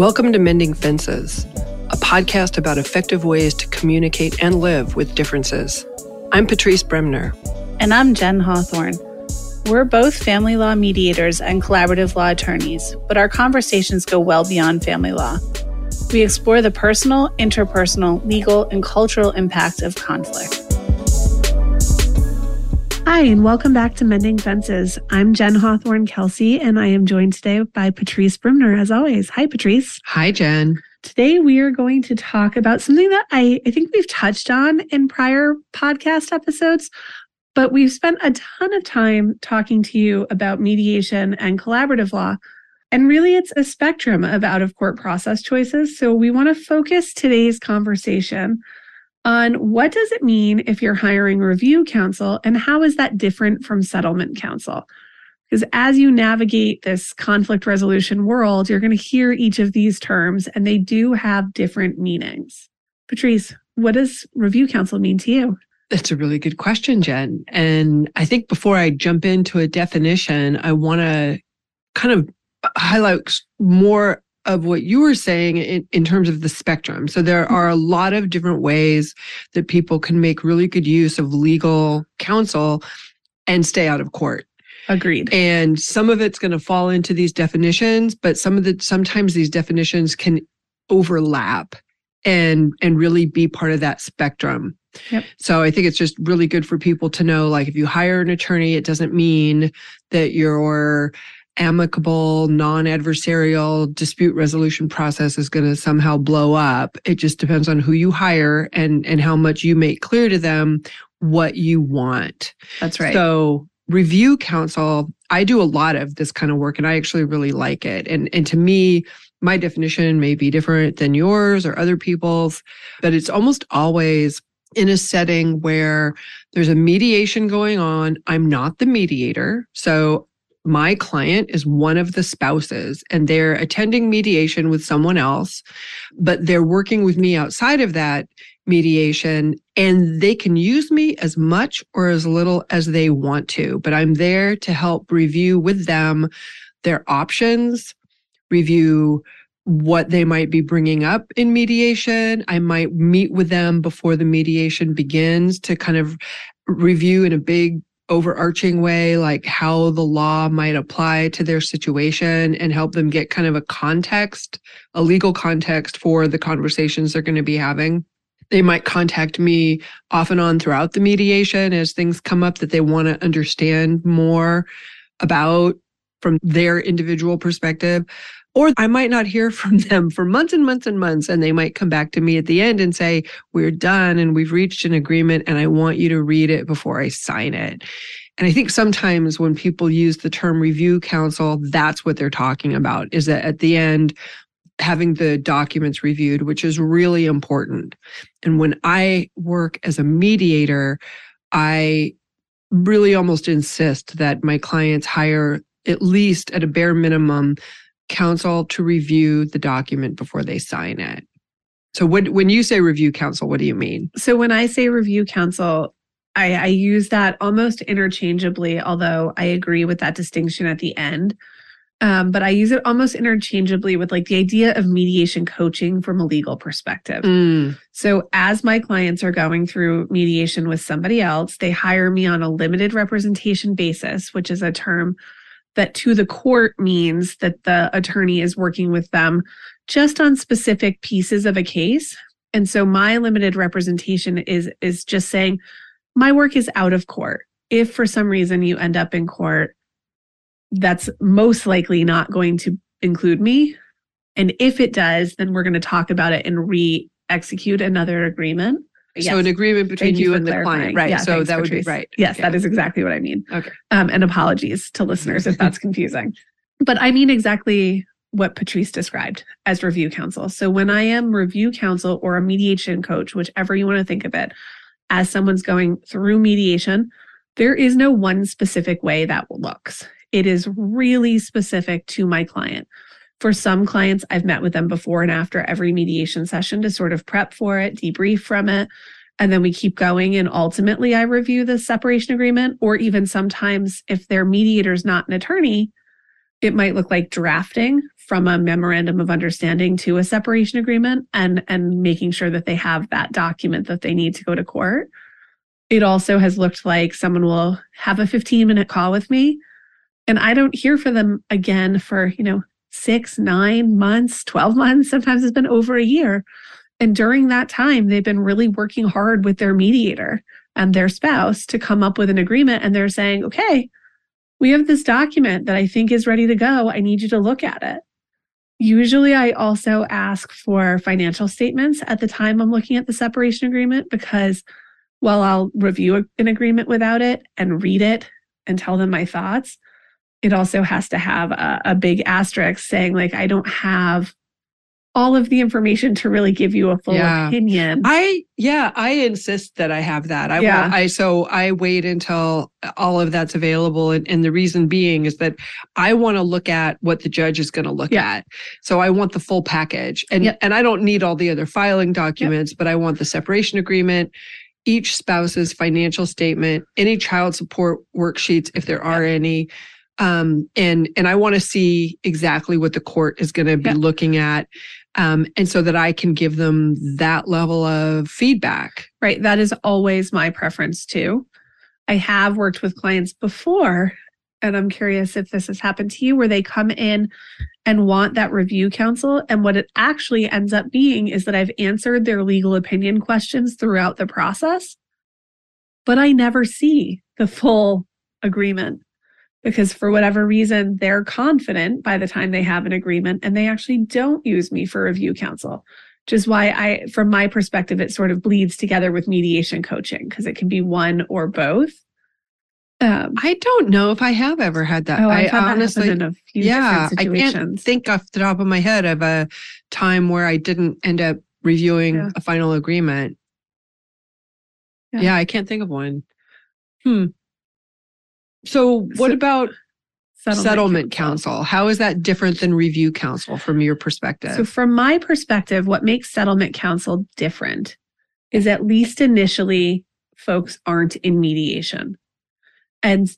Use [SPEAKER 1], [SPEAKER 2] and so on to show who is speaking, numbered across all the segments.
[SPEAKER 1] Welcome to Mending Fences, a podcast about effective ways to communicate and live with differences. I'm Patrice Bremner.
[SPEAKER 2] And I'm Jen Hawthorne. We're both family law mediators and collaborative law attorneys, but our conversations go well beyond family law. We explore the personal, interpersonal, legal, and cultural impact of conflict. Hi, and welcome back to Mending Fences. I'm Jen Hawthorne Kelsey, and I am joined today by Patrice Bremner, as always. Hi, Patrice.
[SPEAKER 1] Hi, Jen.
[SPEAKER 2] Today, we are going to talk about something that I, I think we've touched on in prior podcast episodes, but we've spent a ton of time talking to you about mediation and collaborative law. And really, it's a spectrum of out of court process choices. So, we want to focus today's conversation on what does it mean if you're hiring review counsel and how is that different from settlement counsel? Because as you navigate this conflict resolution world, you're going to hear each of these terms and they do have different meanings. Patrice, what does review counsel mean to you?
[SPEAKER 1] That's a really good question, Jen. And I think before I jump into a definition, I want to kind of highlight more of what you were saying in, in terms of the spectrum. So there are a lot of different ways that people can make really good use of legal counsel and stay out of court.
[SPEAKER 2] Agreed.
[SPEAKER 1] And some of it's going to fall into these definitions, but some of the sometimes these definitions can overlap and and really be part of that spectrum. Yep. So I think it's just really good for people to know like if you hire an attorney it doesn't mean that you're amicable, non adversarial dispute resolution process is going to somehow blow up. It just depends on who you hire and, and how much you make clear to them what you want.
[SPEAKER 2] That's right.
[SPEAKER 1] So, review counsel, I do a lot of this kind of work and I actually really like it. And, and to me, my definition may be different than yours or other people's, but it's almost always in a setting where there's a mediation going on. I'm not the mediator. So my client is one of the spouses and they're attending mediation with someone else, but they're working with me outside of that mediation and they can use me as much or as little as they want to, but I'm there to help review with them their options, review what they might be bringing up in mediation. I might meet with them before the mediation begins to kind of review in a big overarching way, like how the law might apply to their situation and help them get kind of a context, a legal context for the conversations they're going to be having. They might contact me off and on throughout the mediation as things come up that they want to understand more about from their individual perspective. Or I might not hear from them for months and months and months. And they might come back to me at the end and say, We're done and we've reached an agreement and I want you to read it before I sign it. And I think sometimes when people use the term review counsel, that's what they're talking about is that at the end, having the documents reviewed, which is really important. And when I work as a mediator, I really almost insist that my clients hire at least at a bare minimum counsel to review the document before they sign it. So when when you say review counsel, what do you mean?
[SPEAKER 2] So when I say review counsel, I, I use that almost interchangeably, although I agree with that distinction at the end. Um, but I use it almost interchangeably with like the idea of mediation coaching from a legal perspective. Mm. So, as my clients are going through mediation with somebody else, they hire me on a limited representation basis, which is a term that to the court means that the attorney is working with them just on specific pieces of a case. And so my limited representation is is just saying my work is out of court. If for some reason you end up in court, that's most likely not going to include me. And if it does, then we're going to talk about it and re execute another agreement.
[SPEAKER 1] Yes. So an agreement between you, you and the client, right? Yeah, so that would be right.
[SPEAKER 2] Yes, okay. that is exactly what I mean.
[SPEAKER 1] Okay.
[SPEAKER 2] Um, and apologies to listeners if that's confusing. But I mean exactly what Patrice described as review counsel. So when I am review counsel or a mediation coach, whichever you want to think of it, as someone's going through mediation, there is no one specific way that looks. It is really specific to my client. For some clients, I've met with them before and after every mediation session to sort of prep for it, debrief from it. And then we keep going. And ultimately, I review the separation agreement. Or even sometimes, if their mediator is not an attorney, it might look like drafting from a memorandum of understanding to a separation agreement and and making sure that they have that document that they need to go to court. It also has looked like someone will have a 15 minute call with me and I don't hear from them again for, you know, 6, 9 months, 12 months, sometimes it's been over a year. And during that time, they've been really working hard with their mediator and their spouse to come up with an agreement and they're saying, "Okay, we have this document that I think is ready to go. I need you to look at it. Usually, I also ask for financial statements at the time I'm looking at the separation agreement because while I'll review an agreement without it and read it and tell them my thoughts, it also has to have a, a big asterisk saying, like, I don't have all of the information to really give you a full yeah. opinion.
[SPEAKER 1] I yeah, I insist that I have that. I yeah. I so I wait until all of that's available and, and the reason being is that I want to look at what the judge is going to look yeah. at. So I want the full package. And yep. and I don't need all the other filing documents, yep. but I want the separation agreement, each spouse's financial statement, any child support worksheets if there are yep. any. Um, and and I want to see exactly what the court is going to be looking at um, and so that I can give them that level of feedback.
[SPEAKER 2] Right. That is always my preference too. I have worked with clients before, and I'm curious if this has happened to you, where they come in and want that review counsel. And what it actually ends up being is that I've answered their legal opinion questions throughout the process, but I never see the full agreement because for whatever reason they're confident by the time they have an agreement and they actually don't use me for review counsel which is why i from my perspective it sort of bleeds together with mediation coaching because it can be one or both
[SPEAKER 1] um, I don't know if I have ever had that.
[SPEAKER 2] Oh, I, I honestly, in a few yeah,
[SPEAKER 1] I can't think off the top of my head of a time where I didn't end up reviewing yeah. a final agreement. Yeah. yeah, I can't think of one. Hmm. So, what about settlement, settlement counsel. counsel? How is that different than review counsel from your perspective?
[SPEAKER 2] So, from my perspective, what makes settlement counsel different is at least initially, folks aren't in mediation. And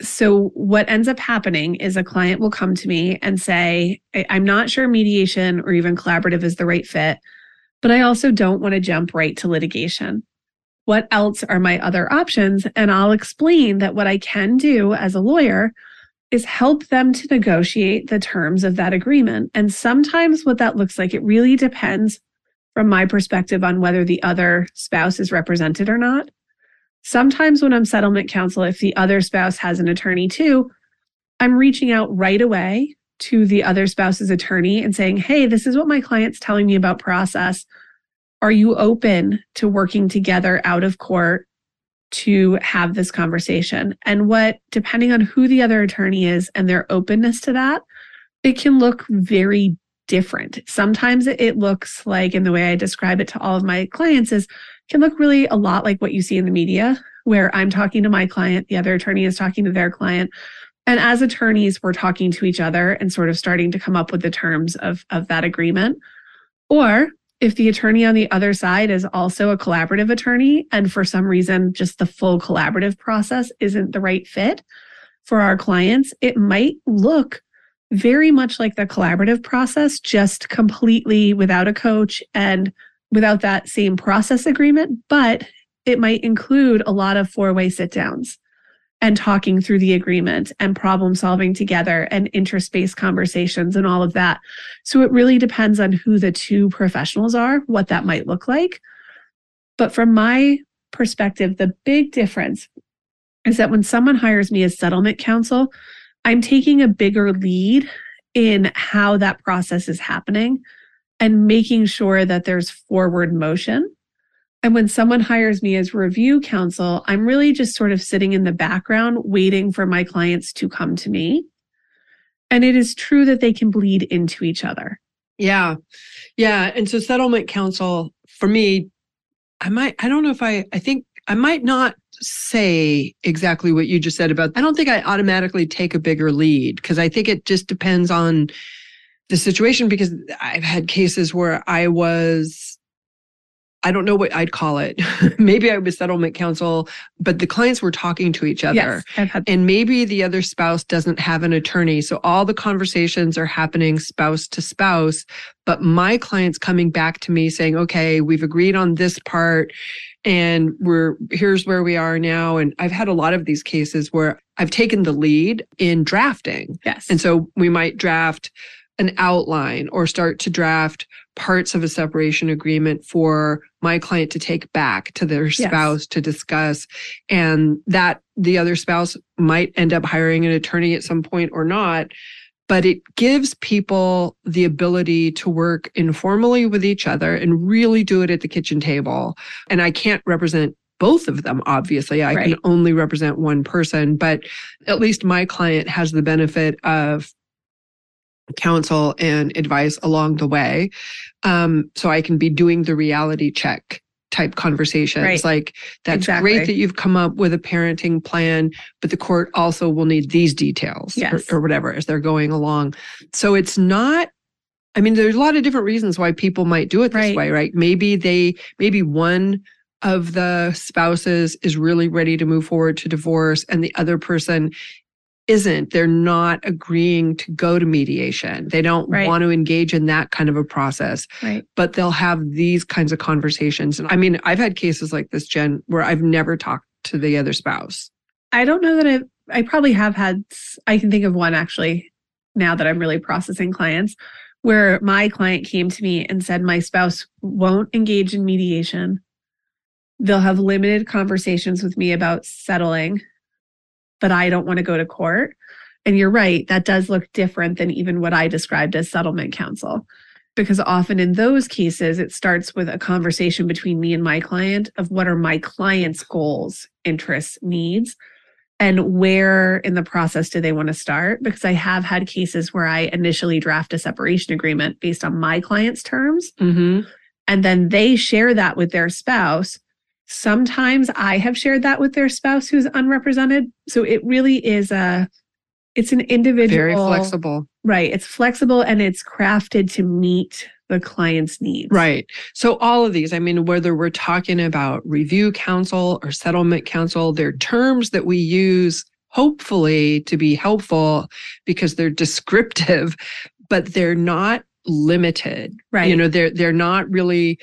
[SPEAKER 2] so, what ends up happening is a client will come to me and say, I'm not sure mediation or even collaborative is the right fit, but I also don't want to jump right to litigation what else are my other options? And I'll explain that what I can do as a lawyer is help them to negotiate the terms of that agreement. And sometimes what that looks like, it really depends from my perspective on whether the other spouse is represented or not. Sometimes when I'm settlement counsel, if the other spouse has an attorney too, I'm reaching out right away to the other spouse's attorney and saying, Hey, this is what my client's telling me about process. Are you open to working together out of court to have this conversation? And what, depending on who the other attorney is and their openness to that, it can look very different. Sometimes it looks like, in the way I describe it to all of my clients, is can look really a lot like what you see in the media, where I'm talking to my client, the other attorney is talking to their client. And as attorneys, we're talking to each other and sort of starting to come up with the terms of, of that agreement. Or if the attorney on the other side is also a collaborative attorney, and for some reason, just the full collaborative process isn't the right fit for our clients, it might look very much like the collaborative process, just completely without a coach and without that same process agreement, but it might include a lot of four way sit downs and talking through the agreement and problem solving together and interspace conversations and all of that. So it really depends on who the two professionals are, what that might look like. But from my perspective, the big difference is that when someone hires me as settlement counsel, I'm taking a bigger lead in how that process is happening and making sure that there's forward motion and when someone hires me as review counsel, I'm really just sort of sitting in the background waiting for my clients to come to me. And it is true that they can bleed into each other.
[SPEAKER 1] Yeah. Yeah. And so settlement counsel for me, I might, I don't know if I, I think I might not say exactly what you just said about, I don't think I automatically take a bigger lead because I think it just depends on the situation because I've had cases where I was I don't know what I'd call it. maybe I was settlement counsel, but the clients were talking to each other.
[SPEAKER 2] Yes, I've had
[SPEAKER 1] And maybe the other spouse doesn't have an attorney. So all the conversations are happening spouse to spouse. But my client's coming back to me saying, okay, we've agreed on this part and we're here's where we are now. And I've had a lot of these cases where I've taken the lead in drafting.
[SPEAKER 2] yes.
[SPEAKER 1] And so we might draft an outline or start to draft parts of a separation agreement for my client to take back to their spouse to discuss. And that the other spouse might end up hiring an attorney at some point or not. But it gives people the ability to work informally with each other and really do it at the kitchen table. And I can't represent both of them, obviously. I
[SPEAKER 2] Right.
[SPEAKER 1] can only represent one person, but at least my client has the benefit of counsel and advice along the way. Um, so I can be doing the reality check type conversations
[SPEAKER 2] Right.
[SPEAKER 1] like that's
[SPEAKER 2] Exactly.
[SPEAKER 1] great that you've come up with a parenting plan but the court also will need these details or- or, whatever as they're going along so it's not i mean there's a lot of different reasons why people might do it this
[SPEAKER 2] Right.
[SPEAKER 1] way right maybe they maybe one of the spouses is really ready to move forward to divorce and the other person isn't they're not agreeing to go to mediation they don't
[SPEAKER 2] Right.
[SPEAKER 1] want to engage in that kind of a process
[SPEAKER 2] right.
[SPEAKER 1] but they'll have these kinds of conversations and i mean i've had cases like this jen where i've never talked to the other spouse
[SPEAKER 2] I don't know that I I probably have had I can think of one actually now that I'm really processing clients where my client came to me and said my spouse won't engage in mediation. They'll have limited conversations with me about settling, but I don't want to go to court. And you're right, that does look different than even what I described as settlement counsel. Because often in those cases, it starts with a conversation between me and my client of what are my client's goals, interests, needs and where in the process do they want to start because i have had cases where i initially draft a separation agreement based on my client's terms
[SPEAKER 1] mm-hmm.
[SPEAKER 2] and then they share that with their spouse sometimes i have shared that with their spouse who's unrepresented. So it really is a it's an individual
[SPEAKER 1] very flexible.
[SPEAKER 2] Right. It's flexible and it's crafted to meet the client's needs.
[SPEAKER 1] Right. So all of these i mean whether we're talking about review counsel or settlement counsel they're terms that we use hopefully to be helpful because they're descriptive but they're not limited.
[SPEAKER 2] Right.
[SPEAKER 1] you know they're they're not really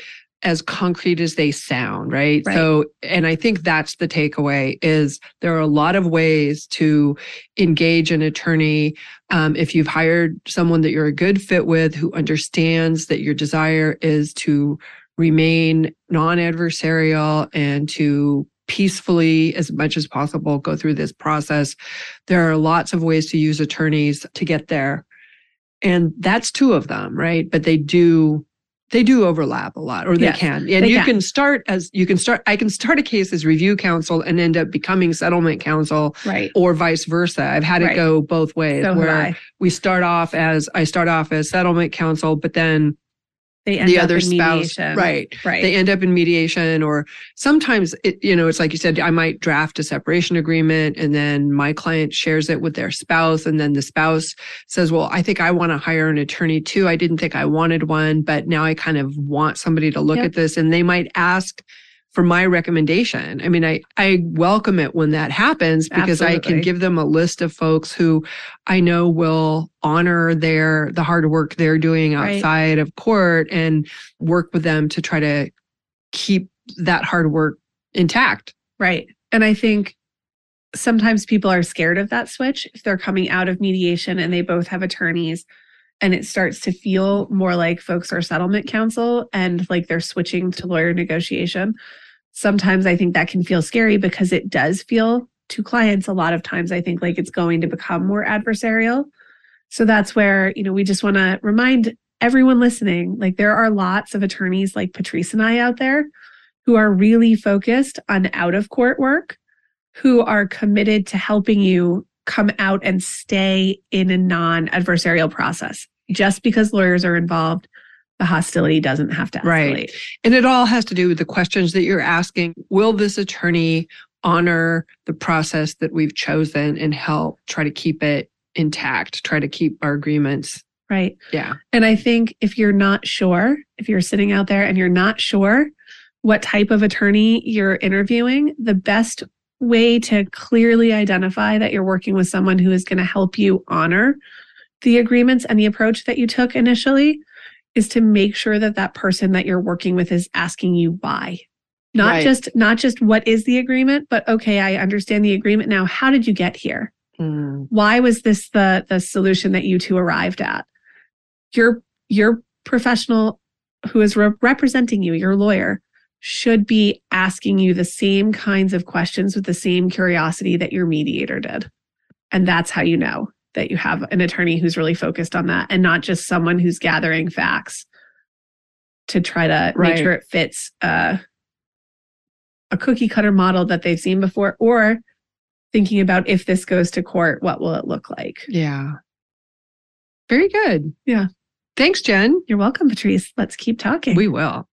[SPEAKER 1] as concrete as they sound right?
[SPEAKER 2] Right.
[SPEAKER 1] so and i think that's the takeaway is there are a lot of ways to engage an attorney um, if you've hired someone that you're a good fit with who understands that your desire is to remain non-adversarial and to peacefully as much as possible go through this process there are lots of ways to use attorneys to get there and that's two of them right but they do they do overlap a lot or they
[SPEAKER 2] Yes,
[SPEAKER 1] can and
[SPEAKER 2] they
[SPEAKER 1] you
[SPEAKER 2] can.
[SPEAKER 1] can start as you can start i can start a case as review counsel and end up becoming settlement counsel
[SPEAKER 2] right
[SPEAKER 1] or vice versa i've had it
[SPEAKER 2] Right.
[SPEAKER 1] go both ways
[SPEAKER 2] so
[SPEAKER 1] where we start off as i start off as settlement counsel but then
[SPEAKER 2] they end
[SPEAKER 1] the
[SPEAKER 2] up
[SPEAKER 1] other
[SPEAKER 2] in
[SPEAKER 1] spouse
[SPEAKER 2] mediation.
[SPEAKER 1] right
[SPEAKER 2] right
[SPEAKER 1] they end up in mediation or sometimes it, you know it's like you said i might draft a separation agreement and then my client shares it with their spouse and then the spouse says well i think i want to hire an attorney too i didn't think i wanted one but now i kind of want somebody to look
[SPEAKER 2] Yep.
[SPEAKER 1] at this and they might ask for my recommendation i mean i i welcome it when that happens because i can give them a list of folks who i know will honor their the hard work they're doing
[SPEAKER 2] Right.
[SPEAKER 1] outside of court and work with them to try to keep that hard work intact.
[SPEAKER 2] Right. And I think sometimes people are scared of that switch if they're coming out of mediation and they both have attorneys and it starts to feel more like folks are settlement counsel and like they're switching to lawyer negotiation. Sometimes I think that can feel scary because it does feel to clients a lot of times I think like it's going to become more adversarial. So that's where, you know, we just want to remind everyone listening like there are lots of attorneys like Patrice and I out there who are really focused on out of court work, who are committed to helping you come out and stay in a non adversarial process. Just because lawyers are involved, the hostility doesn't have to escalate.
[SPEAKER 1] Right. And it all has to do with the questions that you're asking. Will this attorney honor the process that we've chosen and help try to keep it intact, try to keep our agreements?
[SPEAKER 2] Right.
[SPEAKER 1] Yeah.
[SPEAKER 2] And I think if you're not sure, if you're sitting out there and you're not sure, what type of attorney you're interviewing, the best way to clearly identify that you're working with someone who is going to help you honor the agreements and the approach that you took initially is to make sure that that person that you're working with is asking you why. Not
[SPEAKER 1] Right.
[SPEAKER 2] just not just what is the agreement but okay i understand the agreement. Now how did you get here?
[SPEAKER 1] Mm,
[SPEAKER 2] why was this the the solution that you two arrived at? Your your professional who is re- representing you your lawyer should be asking you the same kinds of questions with the same curiosity that your mediator did. And that's how you know that you have an attorney who's really focused on that and not just someone who's gathering facts to try to
[SPEAKER 1] Right.
[SPEAKER 2] make sure it fits uh, a cookie cutter model that they've seen before or thinking about if this goes to court what will it look like
[SPEAKER 1] yeah. Very good.
[SPEAKER 2] Yeah.
[SPEAKER 1] Thanks, Jen.
[SPEAKER 2] you're welcome patrice let's keep talking
[SPEAKER 1] We will.